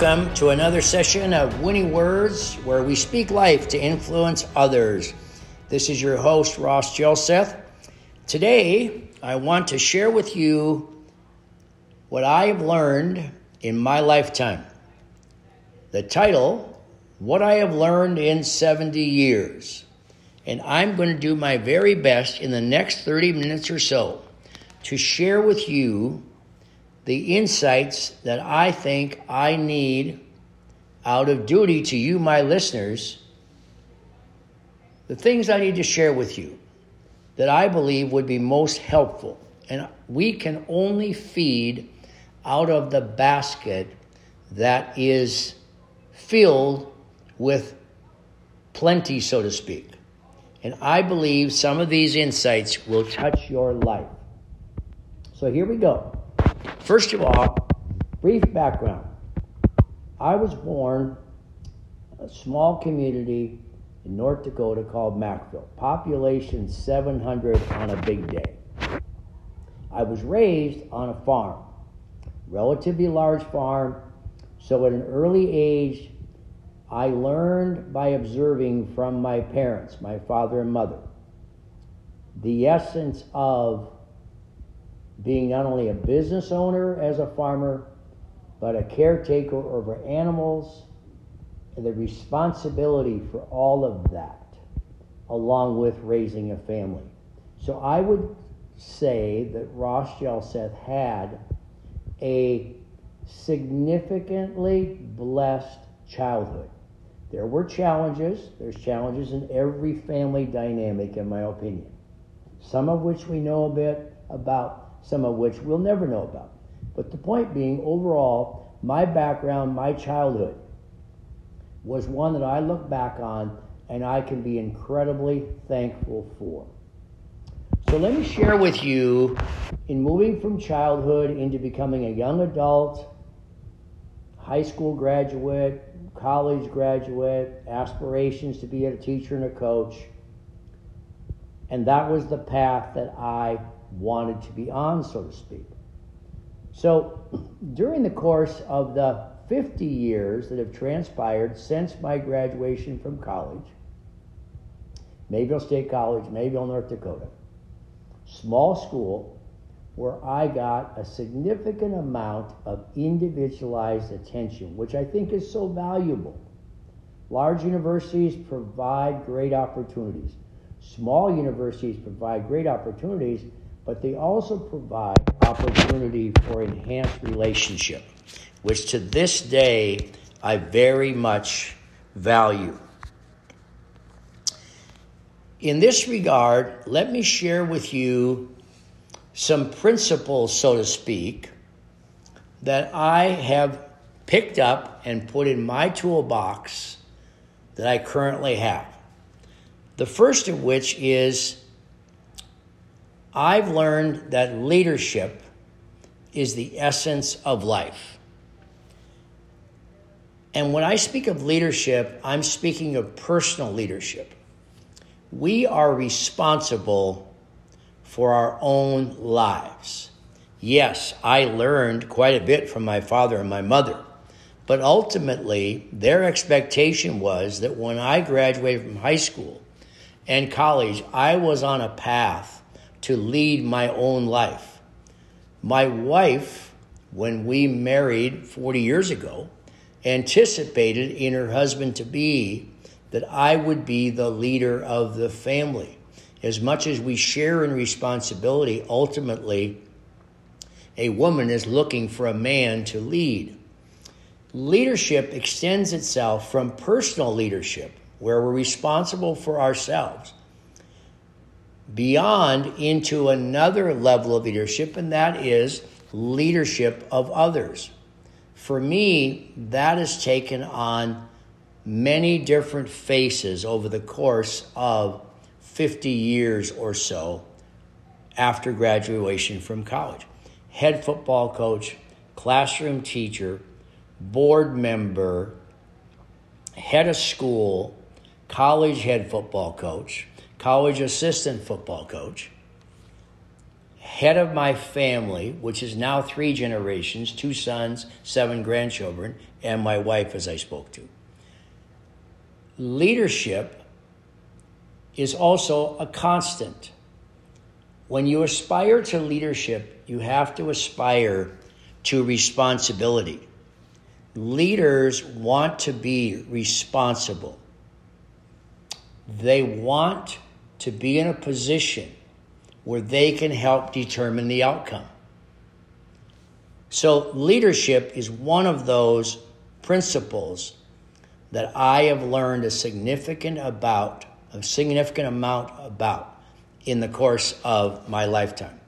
welcome to another session of Winning Words where we speak life to influence others. This is your host, Ross Jelseth. Today, I want to share with you what I have learned in my lifetime. The title, What I Have Learned in 70 Years. And I'm going to do my very best in the next 30 minutes or so to share with you the insights that I think I need out of duty to you, my listeners, the things I need to share with you that I believe would be most helpful. And we can only feed out of the basket that is filled with plenty, so to speak. And I believe some of these insights will touch your life. So here we go. First of all, brief background. I was born a small community in North Dakota called McVille. Population 700 on a big day. I was raised on a farm, relatively large farm. So at an early age, I learned by observing from my parents, my father and mother, the essence of being not only a business owner as a farmer, but a caretaker over animals, and the responsibility for all of that, along with raising a family. So I would say that Ross Jelseth had a significantly blessed childhood. There were challenges. There's challenges in every family dynamic, in my opinion. Some of which we know a bit about, some of which we'll never know about. But the point being, overall, my background, my childhood, was one that I look back on and I can be incredibly thankful for. So let me share with you in moving from childhood into becoming a young adult, high school graduate, college graduate, aspirations to be a teacher and a coach. And that was the path that I wanted to be on, so to speak. So, during the course of the 50 years that have transpired since my graduation from college, Mayville State College, Mayville, North Dakota, small school where I got a significant amount of individualized attention, which I think is so valuable. Large universities provide great opportunities. Small universities provide great opportunities, but they also provide opportunity for enhanced relationship, which to this day I very much value. In this regard, let me share with you some principles, so to speak, that I have picked up and put in my toolbox that I currently have. The first of which is I've learned that leadership is the essence of life. And when I speak of leadership, I'm speaking of personal leadership. We are responsible for our own lives. Yes, I learned quite a bit from my father and my mother, but ultimately, their expectation was that when I graduated from high school and college, I was on a path to lead my own life. My wife, when we married 40 years ago, anticipated in her husband to be that I would be the leader of the family. As much as we share in responsibility, ultimately, a woman is looking for a man to lead. Leadership extends itself from personal leadership, where we're responsible for ourselves, beyond into another level of leadership, and that is leadership of others. For me, that has taken on many different faces over the course of 50 years or so after graduation from college. Head football coach, classroom teacher, board member, head of school, college head football coach, college assistant football coach, head of my family, which is now three generations two sons, seven grandchildren, and my wife, as I spoke to. Leadership is also a constant. When you aspire to leadership, you have to aspire to responsibility. Leaders want to be responsible. They want to be in a position where they can help determine the outcome. So, leadership is one of those principles that I have learned a significant about a significant amount about in the course of my lifetime.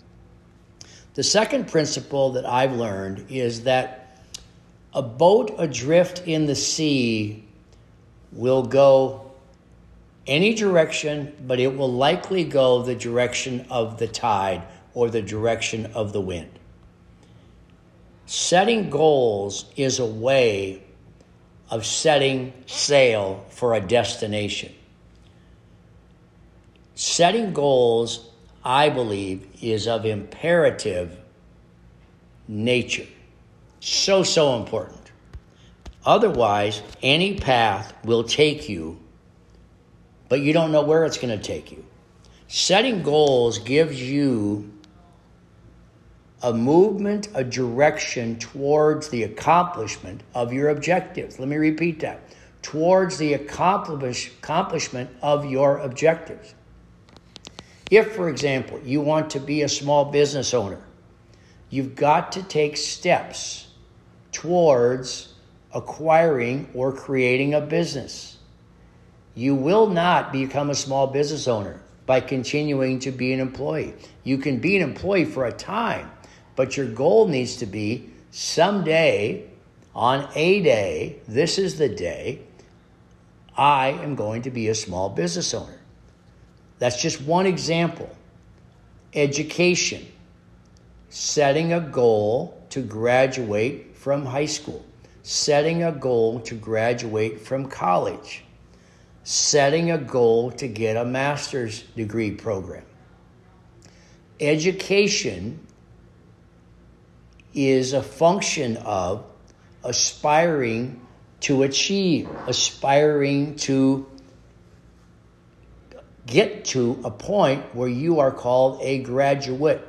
The second principle that I've learned is that a boat adrift in the sea will go any direction, but it will likely go the direction of the tide or the direction of the wind. Setting goals is a way of setting sail for a destination. Setting goals, I believe, is of imperative nature. So, so important. Otherwise, any path will take you but you don't know where it's going to take you. Setting goals gives you a movement, a direction towards the accomplishment of your objectives. Let me repeat that towards the accomplish, accomplishment of your objectives. If, for example, you want to be a small business owner, you've got to take steps towards acquiring or creating a business. You will not become a small business owner by continuing to be an employee. You can be an employee for a time, but your goal needs to be someday, on a day, this is the day, I am going to be a small business owner. That's just one example. Education, setting a goal to graduate from high school, setting a goal to graduate from college setting a goal to get a master's degree program. Education is a function of aspiring to achieve, aspiring to get to a point where you are called a graduate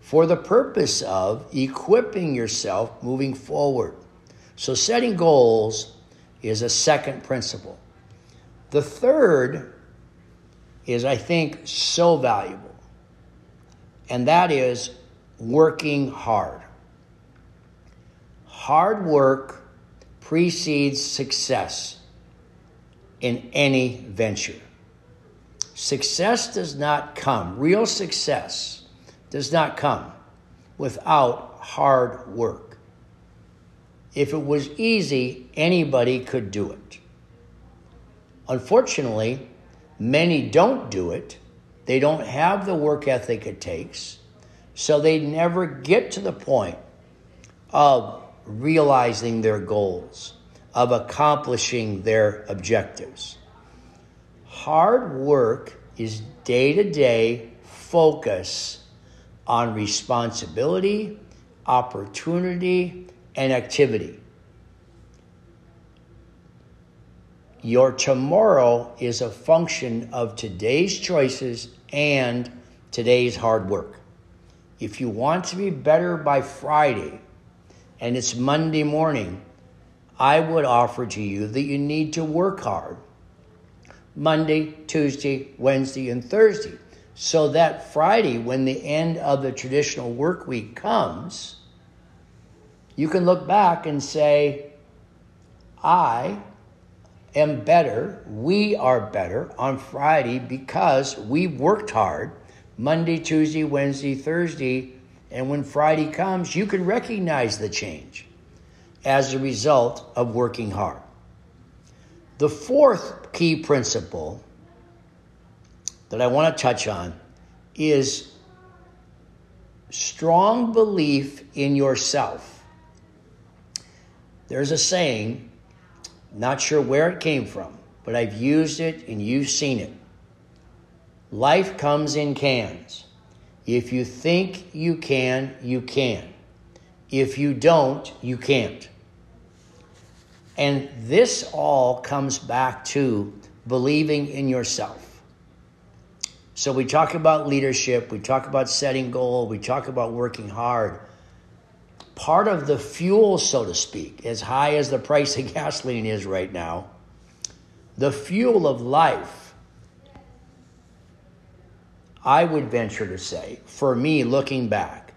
for the purpose of equipping yourself moving forward. So, setting goals is a second principle. The third is, I think, so valuable, and that is working hard. Hard work precedes success in any venture. Success does not come, real success does not come without hard work. If it was easy, anybody could do it. Unfortunately, many don't do it. They don't have the work ethic it takes. So they never get to the point of realizing their goals, of accomplishing their objectives. Hard work is day to day focus on responsibility, opportunity, and activity. Your tomorrow is a function of today's choices and today's hard work. If you want to be better by Friday and it's Monday morning, I would offer to you that you need to work hard Monday, Tuesday, Wednesday, and Thursday. So that Friday, when the end of the traditional work week comes, you can look back and say, I am better, we are better on Friday because we worked hard Monday, Tuesday, Wednesday, Thursday, and when Friday comes, you can recognize the change as a result of working hard. The fourth key principle that I want to touch on is strong belief in yourself. There's a saying not sure where it came from, but I've used it and you've seen it. Life comes in cans. If you think you can, you can. If you don't, you can't. And this all comes back to believing in yourself. So we talk about leadership, we talk about setting goal, we talk about working hard. Part of the fuel, so to speak, as high as the price of gasoline is right now, the fuel of life, I would venture to say, for me looking back,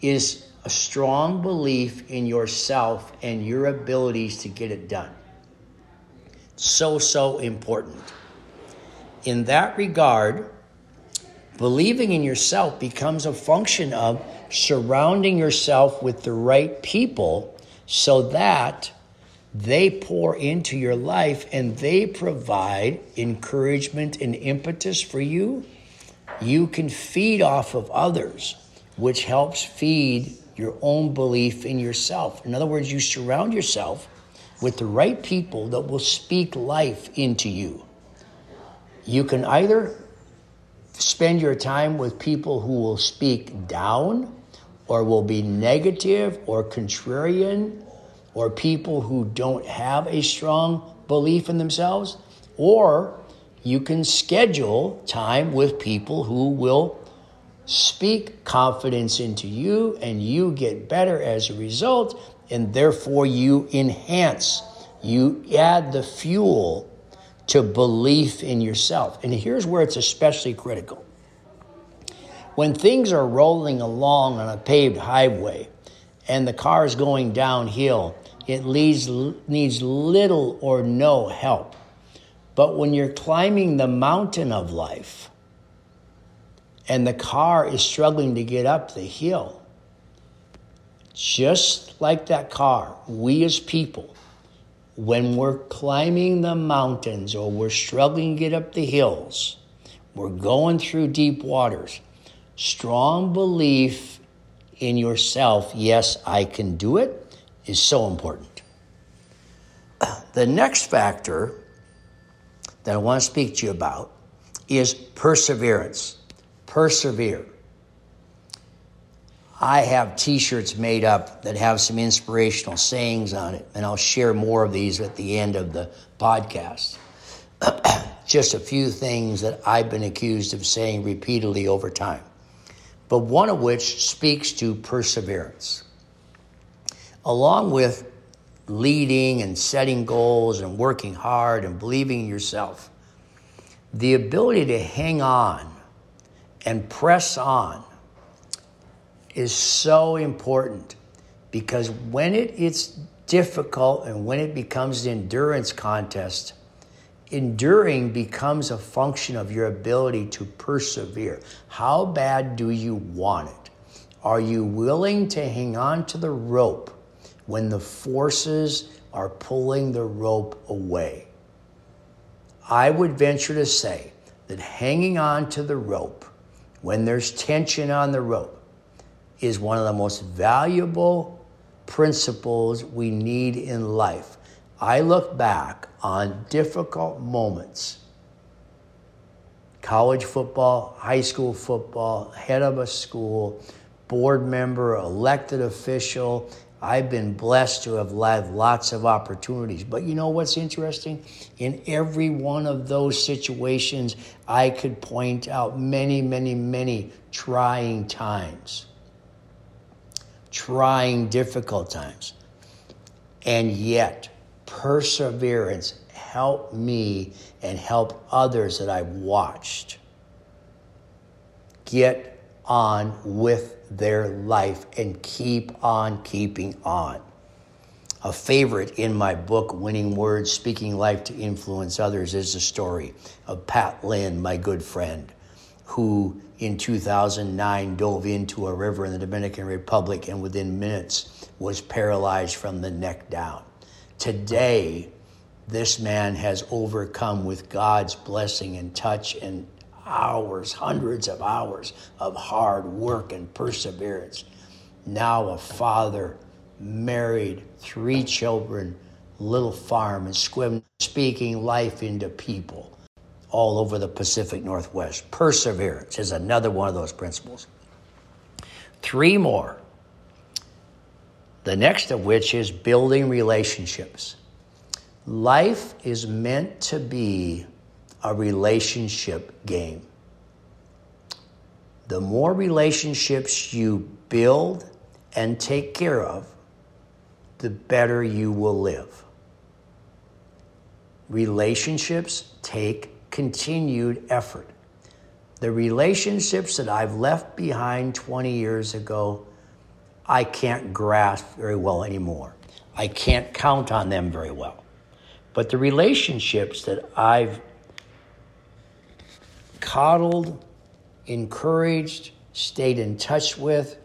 is a strong belief in yourself and your abilities to get it done. So, so important. In that regard, believing in yourself becomes a function of surrounding yourself with the right people so that they pour into your life and they provide encouragement and impetus for you. You can feed off of others, which helps feed your own belief in yourself. In other words, you surround yourself with the right people that will speak life into you. You can either spend your time with people who will speak down or will be negative or contrarian or people who don't have a strong belief in themselves, or you can schedule time with people who will speak confidence into you and you get better as a result, and therefore you enhance, you add the fuel to belief in yourself. And here's where it's especially critical. When things are rolling along on a paved highway and the car is going downhill, it leads, needs little or no help. But when you're climbing the mountain of life, and the car is struggling to get up the hill. Just like that car, we as people, when we're climbing the mountains or we're struggling to get up the hills, we're going through deep waters, strong belief in yourself, yes, I can do it, is so important. The next factor that I want to speak to you about is perseverance persevere. I have t shirts made up that have some inspirational sayings on it, and I'll share more of these at the end of the podcast. Just a few things that I've been accused of saying repeatedly over time, but one of which speaks to perseverance. Along with leading and setting goals and working hard and believing in yourself, the ability to hang on and press on is so important because when it, it's difficult and when it becomes an endurance contest, enduring becomes a function of your ability to persevere. How bad do you want it? Are you willing to hang on to the rope when the forces are pulling the rope away? I would venture to say that hanging on to the rope when there's tension on the rope is one of the most valuable principles we need in life. I look back on difficult moments college football, high school football, head of a school, board member, elected official, I've been blessed to have had lots of opportunities. But you know what's interesting? In every one of those situations, I could point out many, many, many trying times, trying, difficult times. And yet, perseverance helped me and help others that I've watched get on with their life and keep on keeping on. A favorite in my book, Winning Words Speaking Life to Influence Others, is the story of Pat Lynn, my good friend, who in 2009 dove into a river in the Dominican Republic and within minutes was paralyzed from the neck down. Today, this man has overcome with God's blessing and touch and hours, hundreds of hours of hard work and perseverance. Now a father, married, three children, little farm and Sequim, speaking life into people. All over the Pacific Northwest. Perseverance is another one of those principles. Three more. The next of which is building relationships. Life is meant to be a relationship game. The more relationships you build and take care of, the better you will live. Relationships take continued effort. The relationships that I've left behind 20 years ago, I can't grasp very well anymore. I can't count on them very well. But the relationships that I've coddled, encouraged, stayed in touch with,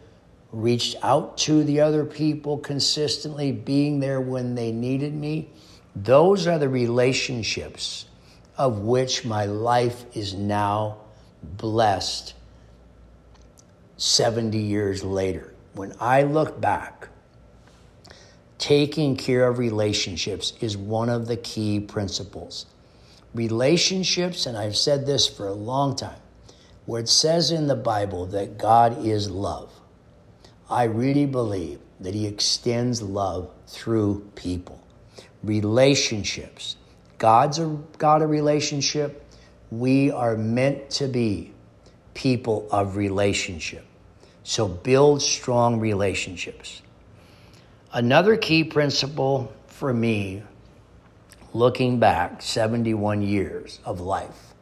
reached out to the other people consistently, being there when they needed me, those are the relationships of which my life is now blessed 70 years later. When I look back, taking care of relationships is one of the key principles. Relationships, and I've said this for a long time, where it says in the Bible that God is love, I really believe that He extends love through people. Relationships. God's a God of relationship. We are meant to be people of relationship. So build strong relationships. Another key principle for me, looking back 71 years of life,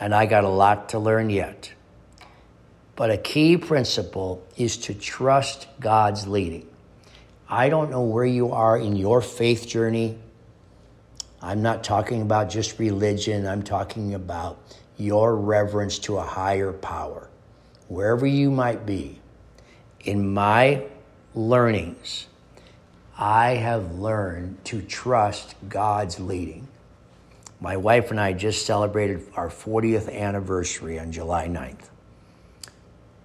and I got a lot to learn yet, but a key principle is to trust God's leading. I don't know where you are in your faith journey. I'm not talking about just religion, I'm talking about your reverence to a higher power. Wherever you might be, in my learnings, I have learned to trust God's leading. My wife and I just celebrated our 40th anniversary on July 9th.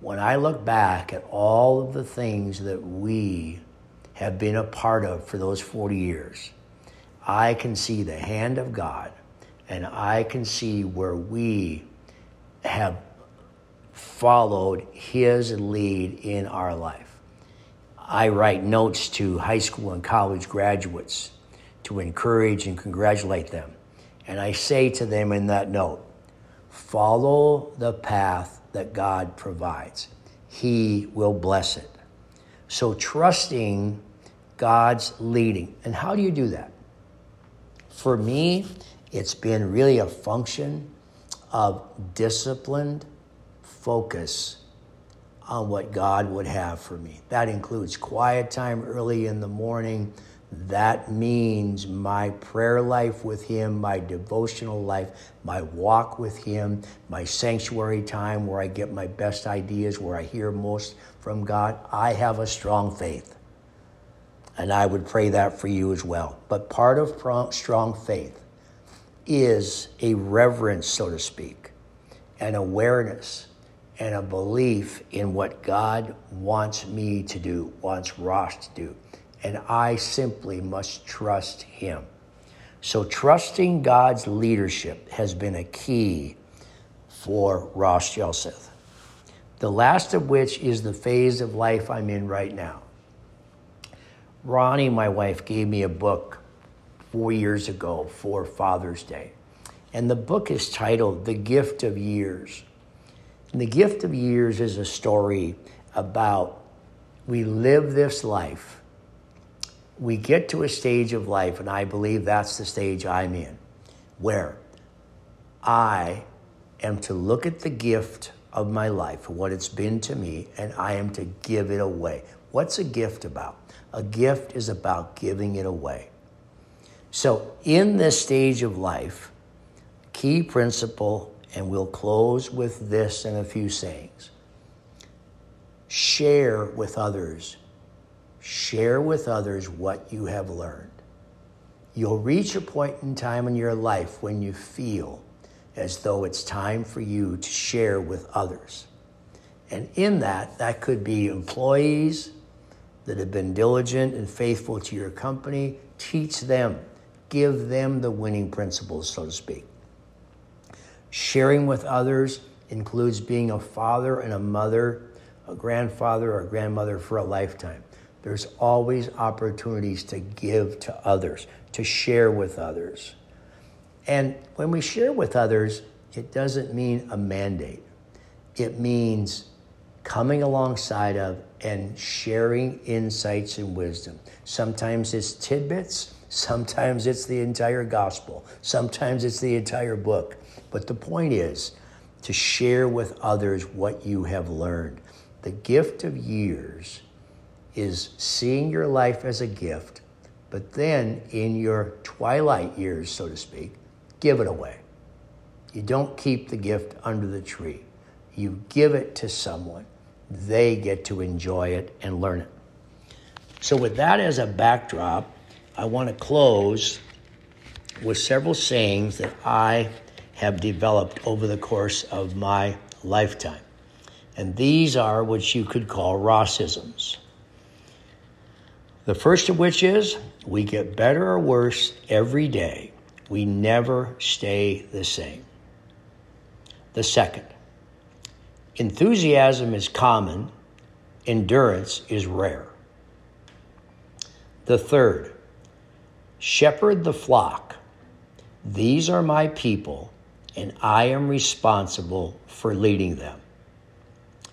When I look back at all of the things that we have been a part of for those 40 years, I can see the hand of God and I can see where we have followed His lead in our life. I write notes to high school and college graduates to encourage and congratulate them. And I say to them in that note, follow the path that God provides. He will bless it. So trusting God's leading. And how do you do that? For me, it's been really a function of disciplined focus on what God would have for me. That includes quiet time early in the morning. That means my prayer life with Him, my devotional life, my walk with Him, my sanctuary time where I get my best ideas, where I hear most from God. I have a strong faith. And I would pray that for you as well. But part of strong faith is a reverence, so to speak, an awareness and a belief in what God wants me to do, wants Ross to do. And I simply must trust Him. So, trusting God's leadership has been a key for Ross Jelseth. The last of which is the phase of life I'm in right now. Ronnie, my wife, gave me a book four years ago for Father's Day. And the book is titled The Gift of Years. And the gift of years is a story about we live this life. We get to a stage of life, and I believe that's the stage I'm in, where I am to look at the gift of my life, what it's been to me, and I am to give it away. What's a gift about? A gift is about giving it away. So, in this stage of life, key principle and we'll close with this and a few sayings. Share with others. Share with others what you have learned. You'll reach a point in time in your life when you feel as though it's time for you to share with others. And in that, that could be employees that have been diligent and faithful to your company. Teach them, give them the winning principles, so to speak. Sharing with others includes being a father and a mother, a grandfather or a grandmother for a lifetime. There's always opportunities to give to others, to share with others. And when we share with others, it doesn't mean a mandate. It means coming alongside of and sharing insights and wisdom. Sometimes it's tidbits, sometimes it's the entire gospel, sometimes it's the entire book. But the point is to share with others what you have learned. The gift of years is seeing your life as a gift, but then in your twilight years, so to speak, give it away. You don't keep the gift under the tree. You give it to someone. They get to enjoy it and learn it. So, with that as a backdrop, I want to close with several sayings that I have developed over the course of my lifetime. And these are what you could call Rossisms. The first of which is we get better or worse every day. We never stay the same. The second, enthusiasm is common, endurance is rare. The third, shepherd the flock. These are my people, and I am responsible for leading them.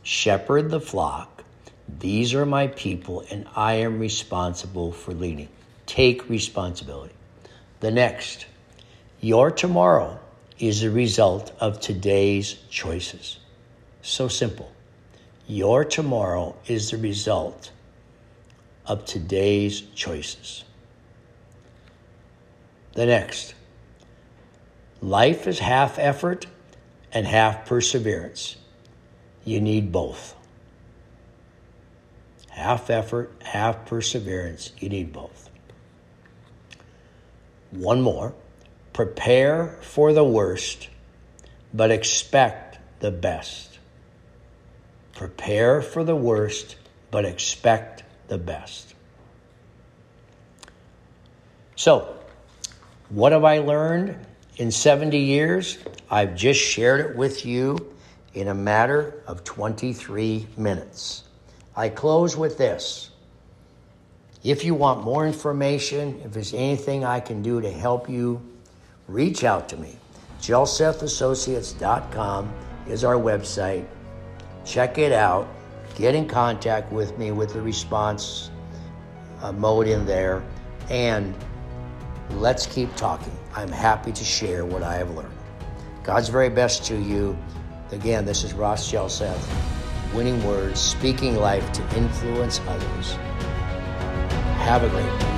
Shepherd the flock. These are my people, and I am responsible for leading. Take responsibility. The next, your tomorrow is the result of today's choices. So simple. Your tomorrow is the result of today's choices. The next, life is half effort and half perseverance. You need both. Half effort, half perseverance. You need both. One more prepare for the worst, but expect the best. Prepare for the worst, but expect the best. So, what have I learned in 70 years? I've just shared it with you in a matter of 23 minutes. I close with this. If you want more information, if there's anything I can do to help you reach out to me. Jelsethassociates.com is our website. Check it out. Get in contact with me with the response uh, mode in there. And let's keep talking. I'm happy to share what I have learned. God's very best to you. Again, this is Ross Jelseth, winning words, speaking life to influence others. Have a great day.